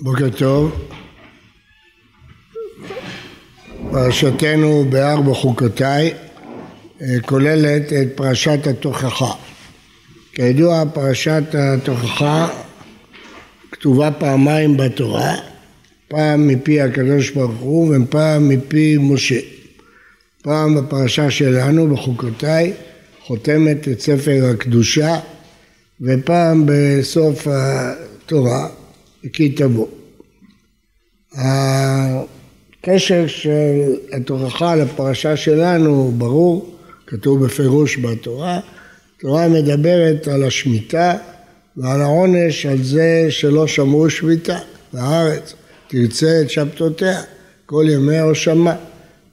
בוקר טוב. פרשתנו בארבע חוקותיי אה, כוללת את פרשת התוכחה. כידוע פרשת התוכחה כתובה פעמיים בתורה, פעם מפי הקדוש ברוך הוא ופעם מפי משה. פעם בפרשה שלנו בחוקותיי חותמת את ספר הקדושה ופעם בסוף התורה כי תבוא. הקשר של התוכחה לפרשה שלנו הוא ברור, כתוב בפירוש בתורה. התורה מדברת על השמיטה ועל העונש על זה שלא שמרו שביתה והארץ תרצה את שבתותיה כל ימי הושמה.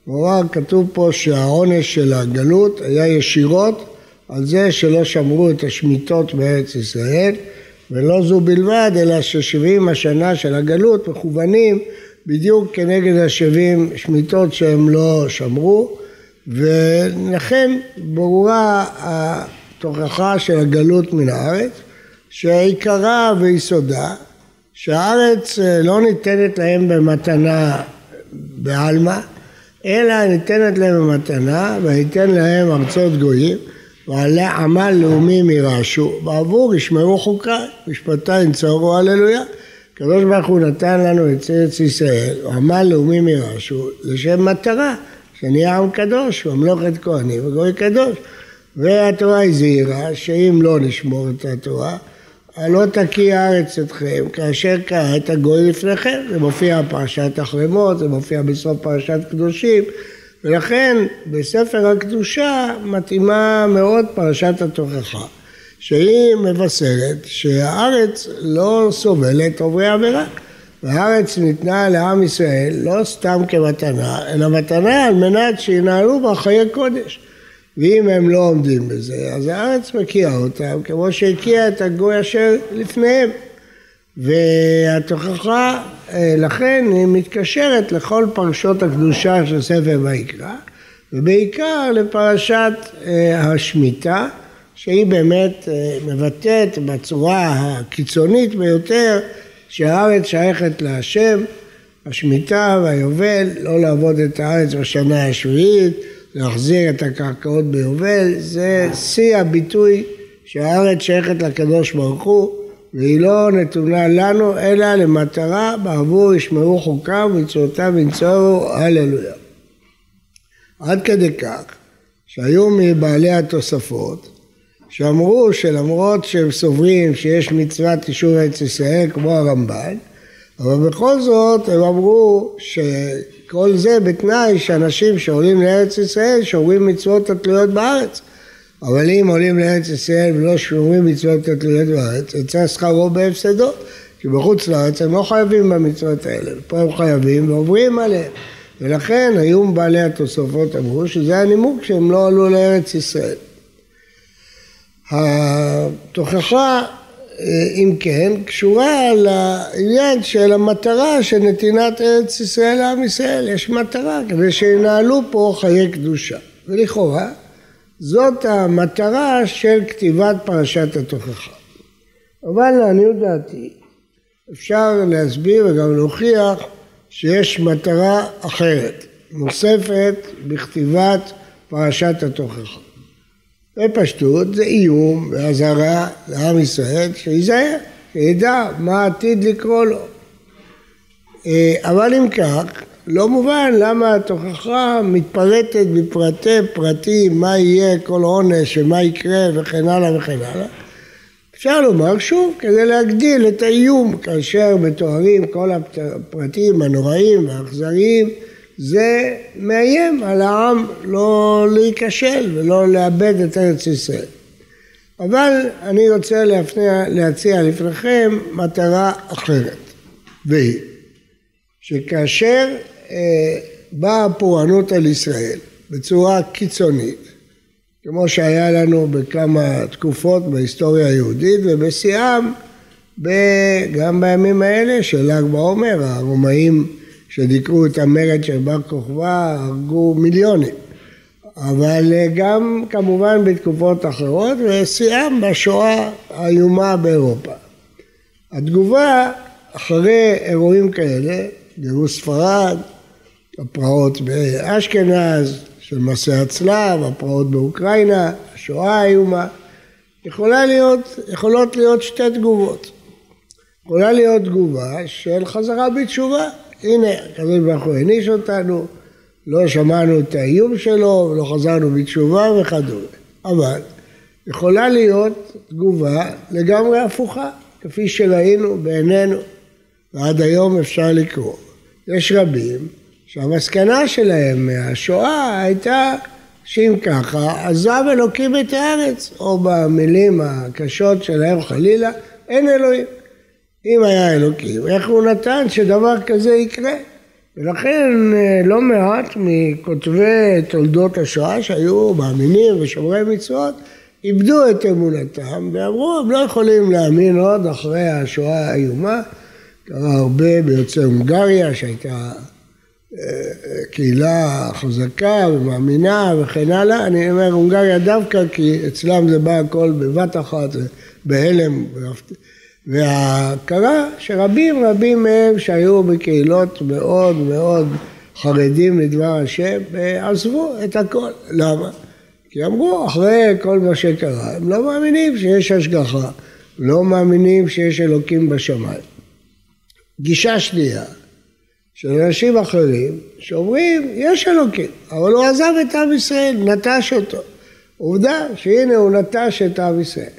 כלומר כתוב פה שהעונש של הגלות היה ישירות על זה שלא שמרו את השמיטות בארץ ישראל ולא זו בלבד, אלא ששבעים השנה של הגלות מכוונים בדיוק כנגד השבעים שמיטות שהם לא שמרו, ולכן ברורה התוכחה של הגלות מן הארץ, שעיקרה ויסודה, שהארץ לא ניתנת להם במתנה בעלמא, אלא ניתנת להם במתנה, וניתן להם ארצות גויים. ועלי עמל לאומים ירעשו, בעבור ישמרו חוקיי, משפטי ינצורו הללויה. הקדוש ברוך הוא נתן לנו את ארץ ישראל, עמל לאומים ירעשו, לשם מטרה, שנהיה עם קדוש, ממלוכת כהנים וגוי קדוש. והתורה הזהירה שאם לא נשמור את התורה, לא תקיא הארץ אתכם, כאשר כעת הגוי לפניכם. זה מופיע בפרשת החרמות, זה מופיע בסוף פרשת קדושים. ולכן בספר הקדושה מתאימה מאוד פרשת התוכחה, שהיא מבשרת שהארץ לא סובלת עוברי עבירה. והארץ ניתנה לעם ישראל לא סתם כמתנה, אלא מתנה על מנת שינהלו בה חיי קודש. ואם הם לא עומדים בזה, אז הארץ מקיאה אותם כמו שהקיאה את הגוי אשר לפניהם. והתוכחה אה, לכן היא מתקשרת לכל פרשות הקדושה של ספר ויקרא ובעיקר לפרשת אה, השמיטה שהיא באמת אה, מבטאת בצורה הקיצונית ביותר שהארץ שייכת להשם, השמיטה והיובל, לא לעבוד את הארץ בשנה השביעית, להחזיר את הקרקעות ביובל, זה שיא הביטוי שהארץ שייכת לקדוש ברוך הוא והיא לא נתונה לנו אלא למטרה בעבור ישמרו חוקיו ומצוותיו ינצורו הללויה. עד כדי כך שהיו מבעלי התוספות שאמרו שלמרות שהם סוברים שיש מצוות יישוב ארץ ישראל כמו הרמב"ן אבל בכל זאת הם אמרו שכל זה בתנאי שאנשים שעולים לארץ ישראל שומרים מצוות התלויות בארץ אבל אם עולים לארץ ישראל ולא שומרים מצוות התלויות בארץ, יצא שכרו בהפסדו, כי בחוץ לארץ הם לא חייבים במצוות האלה, פה הם חייבים ועוברים עליהם. ולכן היו בעלי התוספות אמרו שזה הנימוק שהם לא עלו לארץ ישראל. התוכחה, אם כן, קשורה לעניין של המטרה של נתינת ארץ ישראל לעם ישראל. יש מטרה כדי שינהלו פה חיי קדושה. ולכאורה זאת המטרה של כתיבת פרשת התוכחה. אבל לעניות דעתי אפשר להסביר וגם להוכיח שיש מטרה אחרת, נוספת בכתיבת פרשת התוכחה. בפשטות זה איום ואזהרה לעם ישראל שיזהר, שידע מה עתיד לקרוא לו. אה, אבל אם כך, לא מובן למה התוכחה מתפרטת בפרטי פרטים, מה יהיה כל עונש ומה יקרה וכן הלאה וכן הלאה. אפשר לומר שוב, כדי להגדיל את האיום, כאשר מתוארים כל הפרטים הנוראים והאכזריים, זה מאיים על העם לא להיכשל ולא לאבד את ארץ ישראל. אבל אני רוצה להפניע, להציע לפניכם מטרה אחרת, והיא שכאשר באה הפורענות על ישראל בצורה קיצונית, כמו שהיה לנו בכמה תקופות בהיסטוריה היהודית ובשיאם גם בימים האלה של ל"ג בעומר, הרומאים שדיכאו את המרד של בר כוכבא הרגו מיליונים. אבל אה, גם כמובן בתקופות אחרות ושיאם בשואה האיומה באירופה. התגובה אחרי אירועים כאלה, גירוש ספרד, הפרעות באשכנז, של מסעי הצלב, הפרעות באוקראינה, השואה האיומה, יכולה להיות, יכולות להיות שתי תגובות. יכולה להיות תגובה של חזרה בתשובה. הנה, הקדוש ברוך הוא העניש אותנו, לא שמענו את האיום שלו, לא חזרנו בתשובה וכדומה. אבל יכולה להיות תגובה לגמרי הפוכה, כפי שראינו בעינינו, ועד היום אפשר לקרוא. יש רבים שהמסקנה שלהם מהשואה הייתה שאם ככה, עזב אלוקים את הארץ, או במילים הקשות שלהם חלילה, אין אלוהים. אם היה אלוקים, איך הוא נתן שדבר כזה יקרה? ולכן אה, לא מעט מכותבי תולדות השואה שהיו מאמינים ושומרי מצוות איבדו את אמונתם ואמרו הם לא יכולים להאמין עוד אחרי השואה האיומה קרה הרבה ביוצאי הונגריה שהייתה קהילה חזקה ומאמינה וכן הלאה אני אומר הונגריה דווקא כי אצלם זה בא הכל בבת אחת בהלם והקרה שרבים רבים מהם שהיו בקהילות מאוד מאוד חרדים לדבר השם עזבו את הכל. למה? כי אמרו אחרי כל מה שקרה הם לא מאמינים שיש השגחה, לא מאמינים שיש אלוקים בשמיים. גישה שנייה של אנשים אחרים שאומרים יש אלוקים אבל הוא עזב את עם ישראל, נטש אותו. עובדה שהנה הוא נטש את עם ישראל.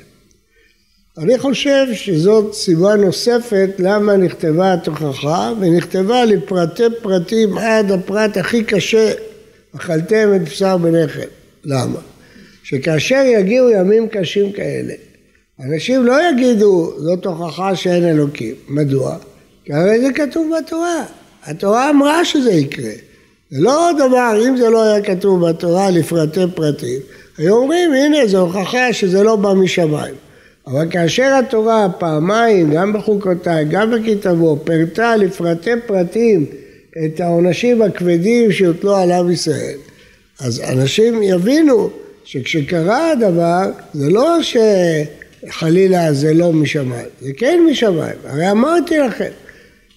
אני חושב שזאת סיבה נוספת למה נכתבה התוכחה ונכתבה לפרטי פרטים עד הפרט הכי קשה אכלתם את בשר בלחם. למה? שכאשר יגיעו ימים קשים כאלה אנשים לא יגידו זאת הוכחה שאין אלוקים. מדוע? כי הרי זה כתוב בתורה. התורה אמרה שזה יקרה. זה לא דבר, אם זה לא היה כתוב בתורה לפרטי פרטים, היו אומרים הנה זו הוכחה שזה לא בא משמיים. אבל כאשר התורה פעמיים, גם בחוקותיי, גם בכתבו, פירטה לפרטי פרטים את העונשים הכבדים שהוטלו על עם ישראל, אז אנשים יבינו שכשקרה הדבר, זה לא שחלילה זה לא משמיים, זה כן משמיים. הרי אמרתי לכם,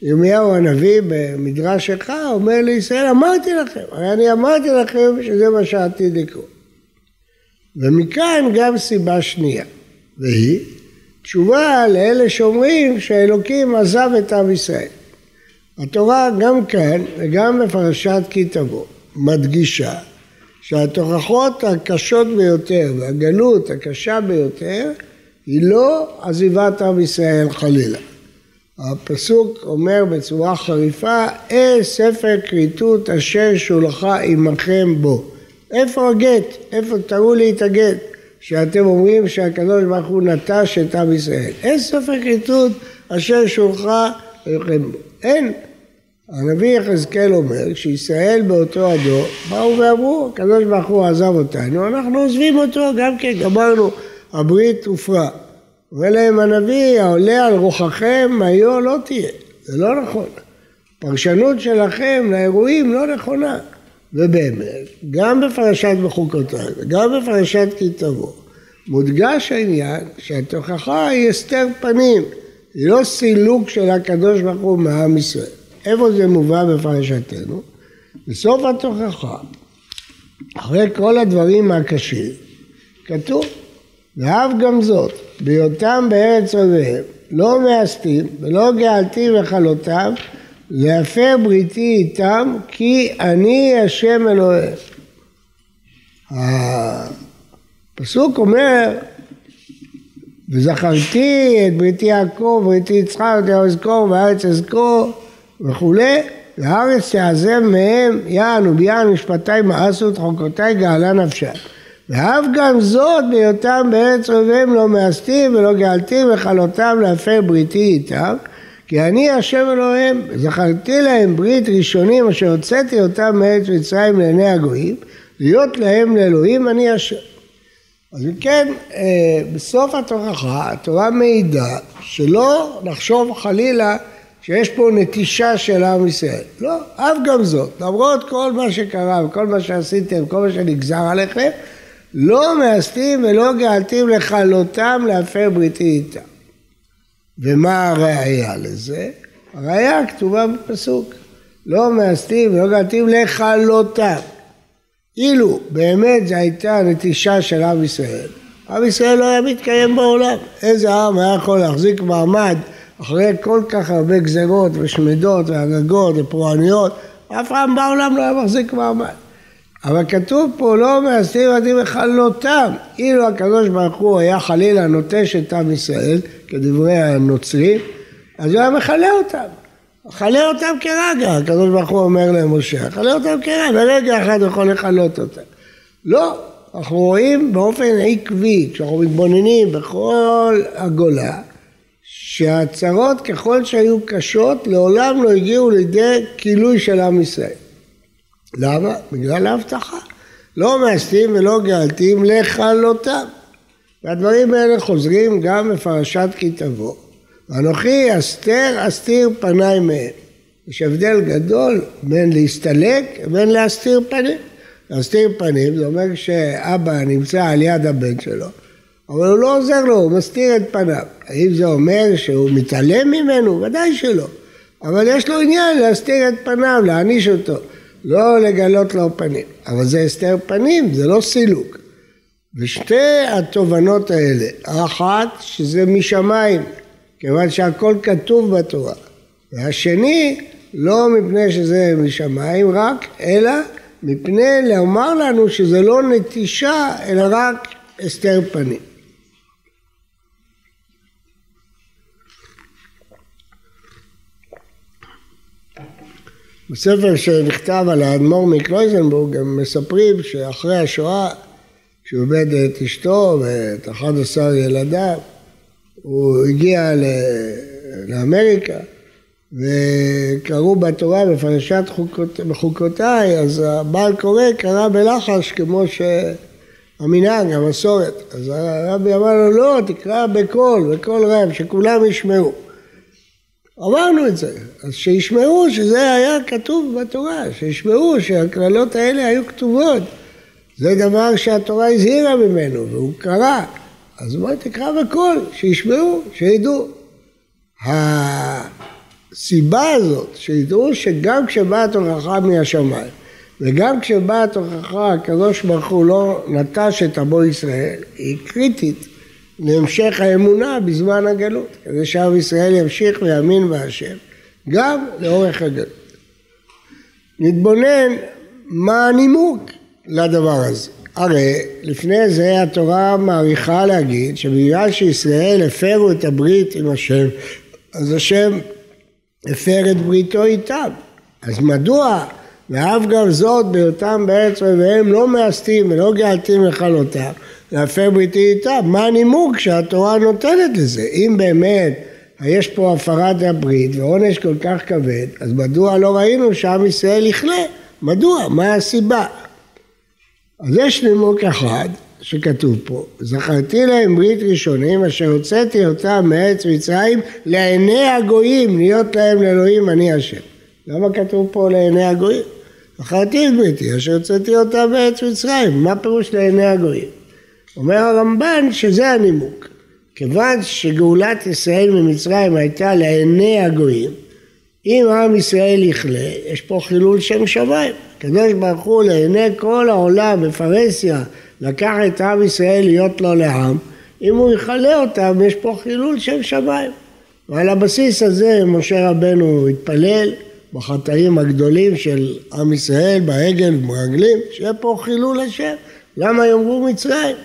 ירמיהו הנביא במדרש שלך אומר לישראל, אמרתי לכם, הרי אני אמרתי לכם שזה מה שעתיד לקרות. ומכאן גם סיבה שנייה. והיא תשובה לאלה שאומרים שהאלוקים עזב את עם ישראל. התורה גם כאן וגם בפרשת כי תבוא מדגישה שהתוכחות הקשות ביותר והגלות הקשה ביותר היא לא עזיבת עם ישראל חלילה. הפסוק אומר בצורה חריפה, אה ספר כריתות אשר שולחה עמכם בו. איפה הגט? איפה תראו לי את הגט? שאתם אומרים שהקדוש ברוך הוא נטש את עם ישראל. אין ספר כריתות אשר שולחה לכם. אין. הנביא יחזקאל אומר שישראל באותו הדור באו ואמרו הקדוש ברוך הוא עזב אותנו אנחנו עוזבים אותו גם כן גמרנו הברית הופרה. אומר להם הנביא העולה על רוחכם היו לא תהיה זה לא נכון פרשנות שלכם לאירועים לא נכונה ובאמת, גם בפרשת בחוקותיי וגם בפרשת כי תבוא, מודגש העניין שהתוכחה היא הסתר פנים, היא לא סילוק של הקדוש ברוך הוא מעם ישראל. איפה זה מובא בפרשתנו? בסוף התוכחה, אחרי כל הדברים הקשים, כתוב, ואף גם זאת, בהיותם בארץ אוהביהם, לא מאסתים ולא גאלתי וכלותיו, להפר בריתי איתם כי אני השם אלוהיהם. הפסוק אומר וזכרתי את בריתי יעקב, בריתי יצחק, בריתי אזכור, וארץ אזכור וכולי, והארץ תעזב מהם יען וביען משפטי מאסו את חוקותי גאלה נפשה. ואף גם זאת בהיותם בארץ אוהביהם לא מאסתים ולא גאלתים וכלותם להפר בריתי איתם כי אני השם אלוהים, זכרתי להם ברית ראשונים אשר הוצאתי אותם מארץ מצרים לעיני הגויים, להיות להם לאלוהים אני השם. אז אם כן, אה, בסוף התוכחה התורה מעידה שלא נחשוב חלילה שיש פה נטישה של עם ישראל. לא, אף גם זאת, למרות כל מה שקרה וכל מה שעשיתם, כל מה שנגזר עליכם, לא מאסתים ולא גאלתים לכלותם להפר בריתי איתם. ומה הראייה לזה? הראיה כתובה בפסוק, לא מאסתים ולא גלתים לכלותם. אילו באמת זו הייתה נטישה של עם ישראל, עם ישראל לא היה מתקיים בעולם. איזה עם היה יכול להחזיק מעמד אחרי כל כך הרבה גזרות ושמדות והגגות ופורעניות, אף עם בעולם לא היה מחזיק מעמד. אבל כתוב פה לא מאסתים עדים לכלותם. אילו הקדוש ברוך הוא היה חלילה נוטש את עם ישראל, כדברי הנוצרים, אז הוא היה מכלה אותם. כלה אותם כרגע, הקדוש ברוך הוא אומר למשה, כלה אותם כרגע, ברגע אחד הוא יכול לכלות אותם. לא, אנחנו רואים באופן עקבי, כשאנחנו מתבוננים בכל הגולה, שהצרות ככל שהיו קשות, לעולם לא הגיעו לידי כילוי של עם ישראל. למה? בגלל ההבטחה. לא מאסתים ולא גאלתים לכלותם. והדברים האלה חוזרים גם בפרשת כי תבוא. ואנוכי אסתר אסתיר פניי מהם. יש הבדל גדול בין להסתלק ובין להסתיר פנים. להסתיר פנים זה אומר שאבא נמצא על יד הבן שלו, אבל הוא לא עוזר לו, הוא מסתיר את פניו. האם זה אומר שהוא מתעלם ממנו? ודאי שלא. אבל יש לו עניין להסתיר את פניו, להעניש אותו, לא לגלות לו פנים. אבל זה הסתר פנים, זה לא סילוק. ושתי התובנות האלה, האחת שזה משמיים, כיוון שהכל כתוב בתורה. והשני, לא מפני שזה משמיים רק, אלא מפני לומר לנו שזה לא נטישה, אלא רק הסתר פנים. בספר שנכתב על האדמו"ר מקלויזנבורג הם מספרים שאחרי השואה כשהוא איבד את אשתו ואת 11 ילדיו הוא הגיע לאמריקה וקראו בתורה בפרשת חוקות, בחוקותיי, אז הבעל קורא קרא בלחש כמו שהמנהג, המסורת. אז הרבי אמר לו, לא, תקרא בקול, בקול רב, שכולם ישמעו. אמרנו את זה, אז שישמעו שזה היה כתוב בתורה, שישמעו שהקללות האלה היו כתובות. זה דבר שהתורה הזהירה ממנו, והוא קרא. אז בואי תקרא בקול, שישמעו, שידעו. הסיבה הזאת, שידעו שגם כשבאה תוכחה מהשמיים, וגם כשבאה תוכחה הקדוש ברוך הוא לא נטש את עמו ישראל, היא קריטית להמשך האמונה בזמן הגלות, כדי שעם ישראל ימשיך ויאמין בהשם, גם לאורך הגלות. נתבונן מה הנימוק לדבר הזה. הרי לפני זה התורה מעריכה להגיד שבגלל שישראל הפרו את הברית עם השם, אז השם הפר את בריתו איתם. אז מדוע, ואף גם זאת בהיותם בארץ אויביהם לא מאסתים ולא גאלתים לכלותם, להפר בריתי איתם? מה הנימוק שהתורה נותנת לזה? אם באמת יש פה הפרת הברית ועונש כל כך כבד, אז מדוע לא ראינו שעם ישראל יכלה? מדוע? מה הסיבה? אז יש נימוק אחד שכתוב פה, זכרתי להם ברית ראשונים אשר הוצאתי אותם מארץ מצרים לעיני הגויים להיות להם לאלוהים אני השם. למה כתוב פה לעיני הגויים? זכרתי את בריתי אשר הוצאתי אותם מארץ מצרים, מה פירוש לעיני הגויים? אומר הרמב"ן שזה הנימוק. כיוון שגאולת ישראל ממצרים הייתה לעיני הגויים, אם עם ישראל יכלה, יש פה חילול שם שמיים. הקדוש ברוך הוא לעיני כל העולם בפרהסיה לקח את עם ישראל להיות לו לעם, אם הוא יכלה אותם יש פה חילול שם שמיים. ועל הבסיס הזה משה רבנו התפלל בחטאים הגדולים של עם ישראל בעגל וברגלים, שיהיה פה חילול השם. למה יאמרו מצרים?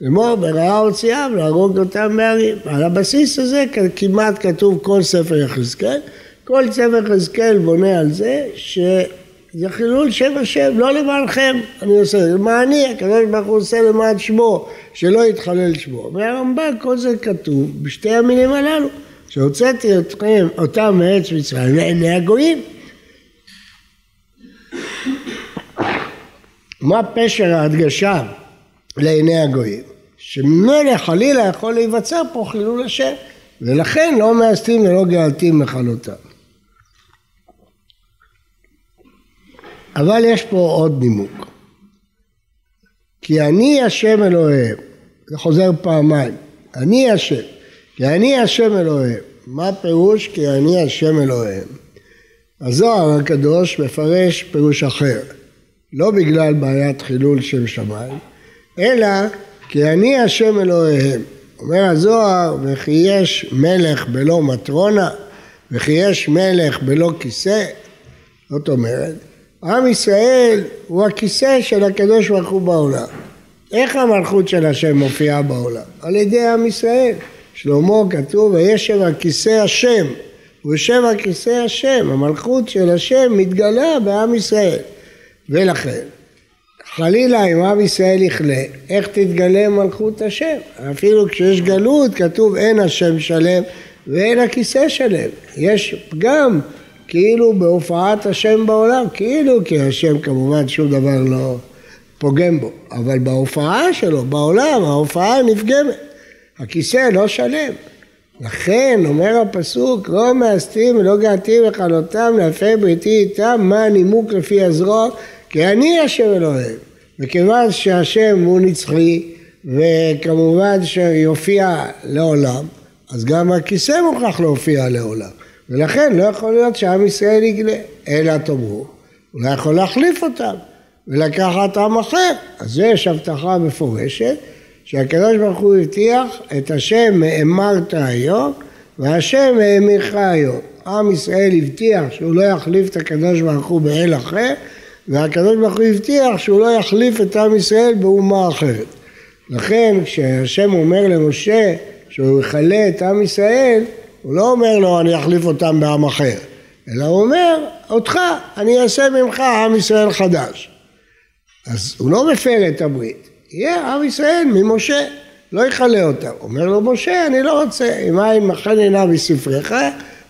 לאמור ברעה הוציאם להרוג אותם מהרים. על הבסיס הזה כמעט כתוב כל ספר יחזקאל. כל ספר יחזקאל בונה על זה שזה חילול שם השם, לא למענכם אני עושה, למעני, הקדוש ברוך הוא עושה למען שמו, שלא יתחלל שמו. והרמב"ן כל זה כתוב בשתי המילים הללו, שהוצאתי אתכם, אותם מארץ מצרים לעיני הגויים. מה פשר ההדגשה לעיני הגויים? שממילא חלילה יכול להיווצר פה חילול השם, ולכן לא מאסתים ולא גאלתים לכלותם. אבל יש פה עוד נימוק. כי אני השם אלוהיהם, זה חוזר פעמיים, אני השם, כי אני השם אלוהיהם, מה פירוש כי אני השם אלוהיהם? הזוהר הקדוש מפרש פירוש אחר, לא בגלל בעיית חילול שם שמיים, אלא כי אני השם אלוהיהם. אומר הזוהר, וכי יש מלך בלא מטרונה, וכי יש מלך בלא כיסא, זאת אומרת, עם ישראל הוא הכיסא של הקדוש ברוך הוא בעולם. איך המלכות של השם מופיעה בעולם? על ידי עם ישראל. שלמה כתוב, וישב על כיסא השם. הוא יושב על כיסא השם, המלכות של השם מתגלה בעם ישראל. ולכן, חלילה אם עם ישראל יכלה, איך תתגלה מלכות השם? אפילו כשיש גלות כתוב אין השם שלם ואין הכיסא שלם. יש פגם כאילו בהופעת השם בעולם, כאילו כי השם כמובן שום דבר לא פוגם בו, אבל בהופעה שלו, בעולם, ההופעה נפגמת. הכיסא לא שלם. לכן אומר הפסוק לא מאסתים ולא געתים לכלותם להפר בריתי איתם מה הנימוק לפי הזרוע כי אני השם אלוהים וכיוון שהשם הוא נצחי וכמובן שיופיע לעולם אז גם הכיסא מוכרח להופיע לעולם. ולכן לא יכול להיות שעם ישראל יגלה אלא תאמרו. הוא לא יכול להחליף אותם ולקחת עם אחר. אז יש הבטחה מפורשת שהקדוש ברוך הוא הבטיח את השם האמרת היום והשם האמירך היום. עם ישראל הבטיח שהוא לא יחליף את הקדוש ברוך הוא באל אחר והקדוש ברוך הוא הבטיח שהוא לא יחליף את עם ישראל באומה אחרת. לכן כשהשם אומר למשה שהוא יכלה את עם ישראל הוא לא אומר לו אני אחליף אותם בעם אחר אלא הוא אומר אותך אני אעשה ממך עם ישראל חדש אז הוא לא מפר את הברית יהיה עם ישראל ממשה, לא יכלה אותם. אומר לו משה, אני לא רוצה, אם אין מחן עיניו מספריך,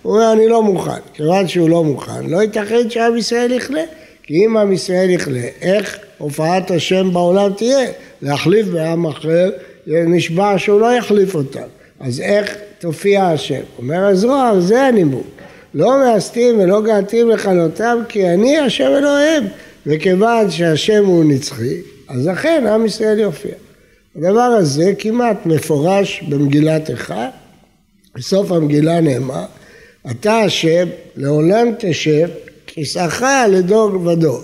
הוא אומר, אני לא מוכן. כיוון שהוא לא מוכן, לא ייתכן שעם ישראל יכלה. כי אם עם ישראל יכלה, איך הופעת השם בעולם תהיה? להחליף בעם אחר, נשבע שהוא לא יחליף אותם. אז איך תופיע השם? אומר הזרוע, זה הנימוק. לא מאסתים ולא געתים לכלותם, כי אני השם אלוהים. וכיוון שהשם הוא נצחי, אז אכן עם ישראל יופיע. הדבר הזה כמעט מפורש במגילת איכה, בסוף המגילה נאמר, אתה השם לעולם תשב, כיסאך לדור ודור.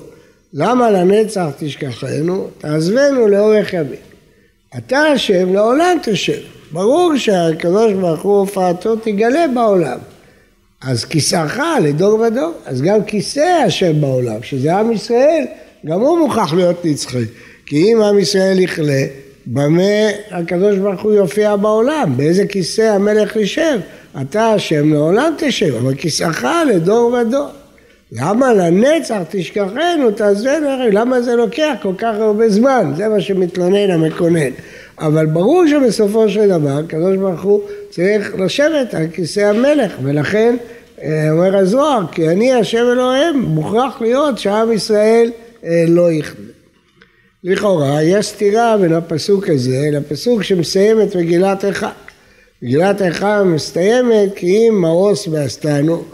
למה לנצח תשכחנו? תעזבנו לאורך ימים. אתה השם לעולם תשב. ברור שהקדוש ברוך הוא הופעתו תגלה בעולם. אז כיסאך לדור ודור, אז גם כיסא השם בעולם, שזה עם ישראל, גם הוא מוכרח להיות נצחי. כי אם עם ישראל יכלה, במה הקדוש ברוך הוא יופיע בעולם? באיזה כיסא המלך יישב? אתה השם לעולם תשב, אבל כיסאך לדור ודור. למה לנצח תשכחנו, תעזבנו, למה זה לוקח כל כך הרבה זמן? זה מה שמתלונן המקונן. אבל ברור שבסופו של דבר, הקדוש ברוך הוא צריך לשבת על כיסא המלך, ולכן אה, אומר הזוהר, כי אני השם אלוהים, מוכרח להיות שעם ישראל אה, לא יכלה. לכאורה יש סתירה בין הפסוק הזה לפסוק שמסיים את מגילת איכה. מגילת איכה מסתיימת כי אם מאוס ועשתנו,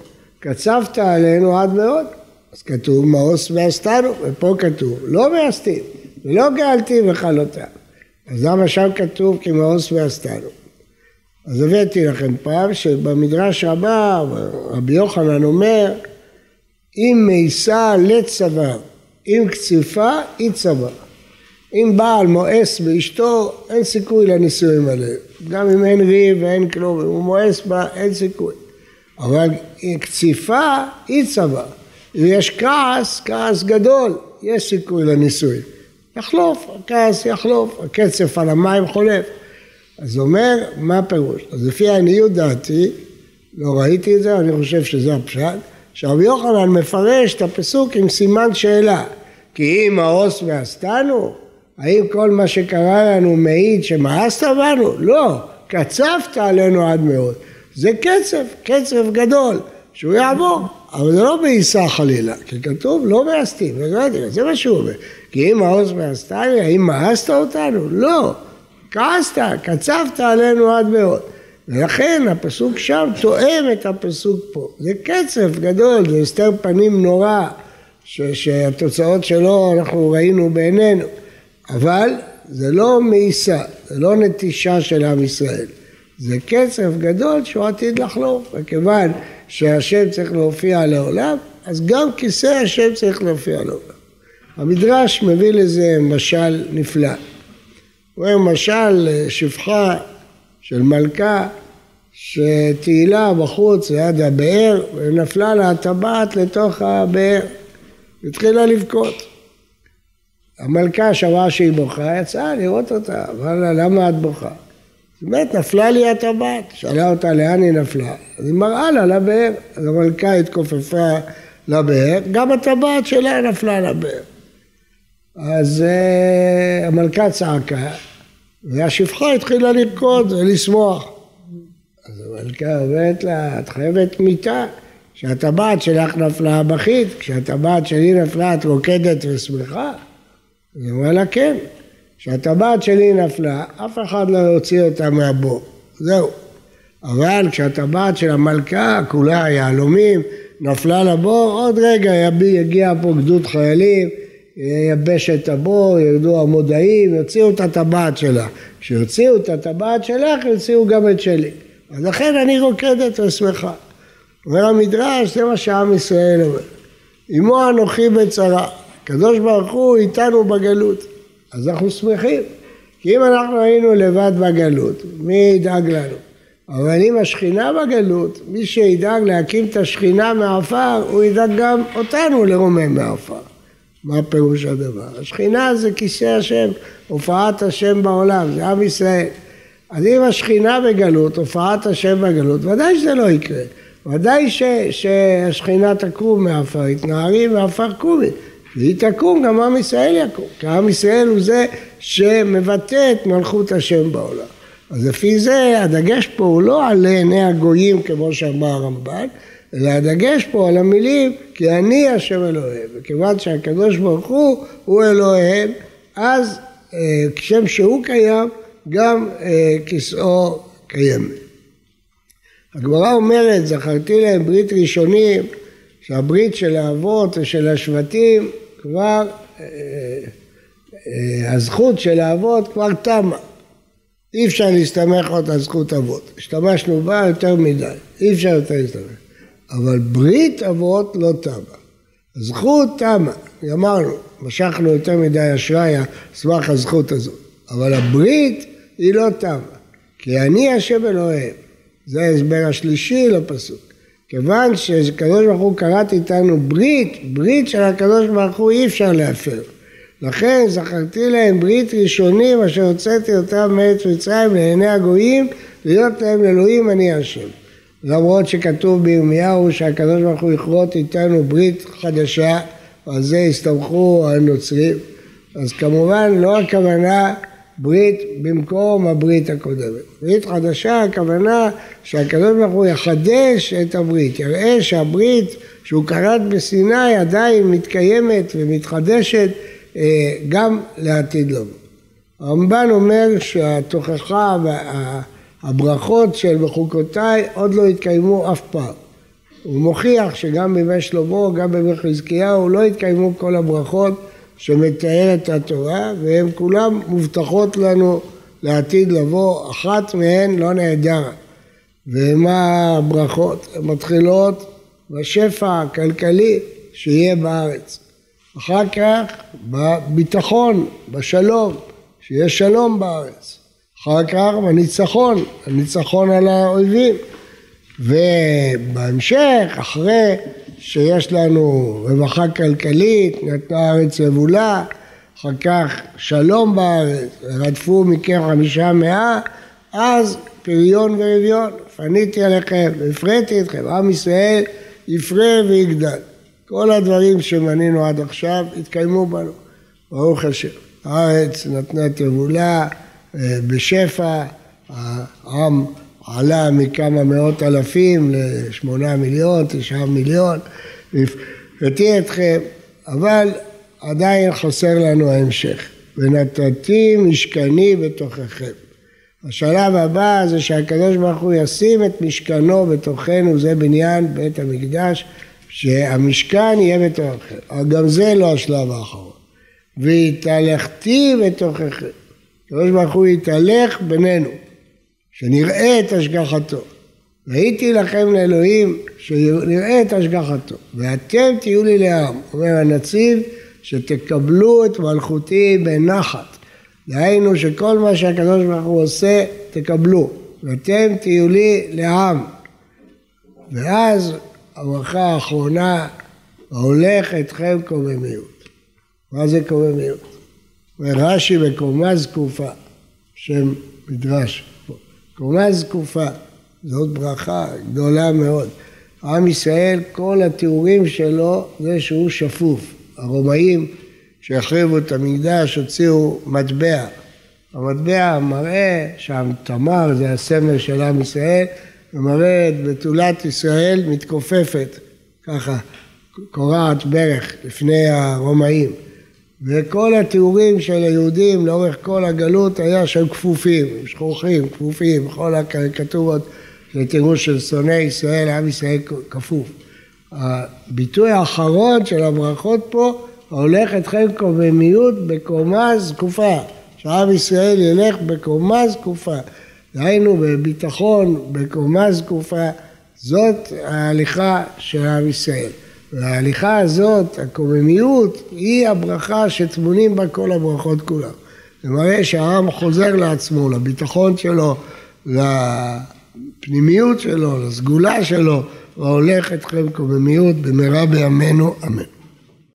קצבת עלינו עד מאוד. אז כתוב מאוס ועשתנו, ופה כתוב לא מעשתים ולא גאלתי וכלותם. אז למה שם כתוב כי מאוס ועשתנו? אז הבאתי לכם פעם שבמדרש רבה רבי יוחנן אומר אם מאיסה לצוואר, אם קציפה אי צוואר. אם בעל מואס באשתו, אין סיכוי לנישואים האלה. גם אם אין ריב ואין כלום, אם הוא מואס בה, אין סיכוי. אבל קציפה היא צבא. אם יש כעס, כעס גדול, יש סיכוי לנישואים. יחלוף, הכעס יחלוף, הקצף על המים חולף. אז אומר, מה הפירוש? אז לפי עניות דעתי, לא ראיתי את זה, אני חושב שזה הפשט, שרבי יוחנן מפרש את הפסוק עם סימן שאלה. כי אם העוס ועשתנו, האם כל מה שקרה לנו מעיד שמאסת בנו? לא, קצבת עלינו עד מאוד. זה קצב, קצב גדול, שהוא יעבור, אבל זה לא בעיסה חלילה, כי כתוב לא מאסתים, זה מה שהוא אומר. כי אם העוז מאסתה לי, האם מאסת אותנו? לא, כעסת, קצבת עלינו עד מאוד. ולכן הפסוק שם תואם את הפסוק פה. זה קצב גדול, זה הסתר פנים נורא, שהתוצאות שלו אנחנו ראינו בעינינו. אבל זה לא מאיסה, זה לא נטישה של עם ישראל. זה קצף גדול שהוא עתיד לחלוף, וכיוון שהשם צריך להופיע לעולם, אז גם כיסא השם צריך להופיע לעולם. המדרש מביא לזה משל נפלא. הוא אומר משל שפחה של מלכה שטיילה בחוץ ליד הבאר ונפלה לה הטבעת לתוך הבאר והתחילה לבכות. המלכה שמעה שהיא בוכה, יצאה לראות אותה, אמרה לה למה את בוכה? באמת נפלה לי הטבעת, שאלה אותה לאן היא נפלה, אז היא מראה לה לבאר, אז המלכה התכופפה לבאר, גם הטבעת שלה נפלה לבאר. אז uh, המלכה צעקה, והשפחה התחילה לרקוד ולשמוח. אז המלכה אומרת לה, את חייבת מיטה, כשהטבעת שלך נפלה בכית, כשהטבעת שלי נפלה את רוקדת ושמחה? היא אמרה לה כן, כשהטבעת שלי נפלה, אף אחד לא יוציא אותה מהבור, זהו. אבל כשהטבעת של המלכה, כולה יהלומים, נפלה לבור, עוד רגע יגיע פה גדוד חיילים, ייבש את הבור, ירדו המודעים, יוציאו את הטבעת שלה. כשיוציאו את הטבעת שלך, יוציאו גם את שלי. אז לכן אני רוקדת ושמחה. אומר המדרש, זה מה שעם ישראל אומר. אמו אנוכי בצרה, הקדוש ברוך הוא איתנו בגלות, אז אנחנו שמחים. כי אם אנחנו היינו לבד בגלות, מי ידאג לנו? אבל אם השכינה בגלות, מי שידאג להקים את השכינה מעפר, הוא ידאג גם אותנו לרומם מעפר. מה פירוש הדבר? השכינה זה כיסא השם, הופעת השם בעולם, זה עם ישראל. אז אם השכינה בגלות, הופעת השם בגלות, ודאי שזה לא יקרה. ודאי ש, שהשכינה תקום מעפר, יתנערי מעפר קומי. והיא תקום, גם עם ישראל יקום. כי עם ישראל הוא זה שמבטא את מלכות השם בעולם. אז לפי זה הדגש פה הוא לא על עיני הגויים כמו שאמר הרמב"ן, אלא הדגש פה על המילים כי אני השם אלוהיהם. וכיוון שהקדוש ברוך הוא הוא אלוהיהם, אז אה, כשם שהוא קיים, גם אה, כיסאו קיים. הגמרא אומרת, זכרתי להם ברית ראשונים, שהברית של האבות ושל השבטים כבר, אה, הזכות של האבות כבר תמה. אי אפשר להסתמך עוד על זכות אבות. השתמשנו בה יותר מדי, אי אפשר יותר להסתמך. אבל ברית אבות לא תמה. הזכות תמה, אמרנו, משכנו יותר מדי אשראי על סמך הזכות הזאת. אבל הברית היא לא תמה. כי אני השם אלוהים. זה ההסבר השלישי לפסוק. כיוון שקדוש ברוך הוא קראת איתנו ברית, ברית של הקדוש ברוך הוא אי אפשר להפר. לכן זכרתי להם ברית ראשונים אשר הוצאתי אותם מארץ מצרים לעיני הגויים להיות להם אלוהים אני השם. למרות שכתוב בירמיהו שהקדוש ברוך הוא יכרות איתנו ברית חדשה, על זה הסתמכו הנוצרים, אז כמובן לא הכוונה ברית במקום הברית הקודמת. ברית חדשה הכוונה שהקדוש ברוך הוא יחדש את הברית, יראה שהברית שהוא כרת בסיני עדיין מתקיימת ומתחדשת אה, גם לעתיד לבוא. הרמב"ן אומר שהתוכחה והברכות של בחוקותיי עוד לא התקיימו אף פעם. הוא מוכיח שגם בימי שלמה, גם בימי חזקיהו, לא התקיימו כל הברכות שמתארת התורה, והן כולן מובטחות לנו לעתיד לבוא, אחת מהן לא נעדרה. ומה הברכות? הן מתחילות בשפע הכלכלי שיהיה בארץ. אחר כך בביטחון, בשלום, שיהיה שלום בארץ. אחר כך בניצחון, הניצחון על האויבים. ובהמשך, אחרי שיש לנו רווחה כלכלית, נתנה הארץ יבולה, אחר כך שלום בארץ, רדפו מכם חמישה מאה, אז פריון ורביון, פניתי עליכם, הפריתי אתכם, עם ישראל יפרה ויגדל. כל הדברים שמנינו עד עכשיו התקיימו בנו, ברוך השם. הארץ נתנה תבולה אה, בשפע, העם עלה מכמה מאות אלפים לשמונה מיליון, תשעה מיליון, והפרטי אתכם, אבל עדיין חסר לנו ההמשך. ונתתי משכני בתוככם. השלב הבא זה שהקדוש ברוך הוא ישים את משכנו בתוכנו, זה בניין בית המקדש, שהמשכן יהיה בתוככם. אבל גם זה לא השלב האחרון. והתהלכתי בתוככם. הקדוש ברוך הוא יתהלך בינינו. שנראה את השגחתו. ראיתי לכם לאלוהים שנראה את השגחתו, ואתם תהיו לי לעם, אומר הנציב, שתקבלו את מלכותי בנחת. דהיינו שכל מה שהקדוש ברוך הוא עושה, תקבלו, ואתם תהיו לי לעם. ואז הברכה האחרונה, ההולך אתכם קוממיות. מה זה קוממיות? רש"י בקומה זקופה, שם מדרש, קומה זקופה, זאת ברכה גדולה מאוד. עם ישראל, כל התיאורים שלו זה שהוא שפוף. הרומאים שהחריבו את המקדש הוציאו מטבע. המטבע מראה שם תמר, זה הסמל של עם ישראל, ומראה את בתולת ישראל מתכופפת, ככה, קורעת ברך לפני הרומאים. וכל התיאורים של היהודים לאורך כל הגלות היה שהם כפופים, שכוחים, כפופים, כל הקריקטורות של תיאור של שונאי ישראל, עם ישראל כפוף. הביטוי האחרון של הברכות פה, הולך אתכם קוממיות בקומה זקופה, שעם ישראל ילך בקומה זקופה, דהיינו בביטחון, בקומה זקופה, זאת ההליכה של עם ישראל. וההליכה הזאת, הקוממיות, היא הברכה שטמונים בה כל הברכות כולן. זה מראה שהעם חוזר לעצמו, לביטחון שלו, לפנימיות שלו, לסגולה שלו, והולך אתכם קוממיות במהרה בימינו, אמן.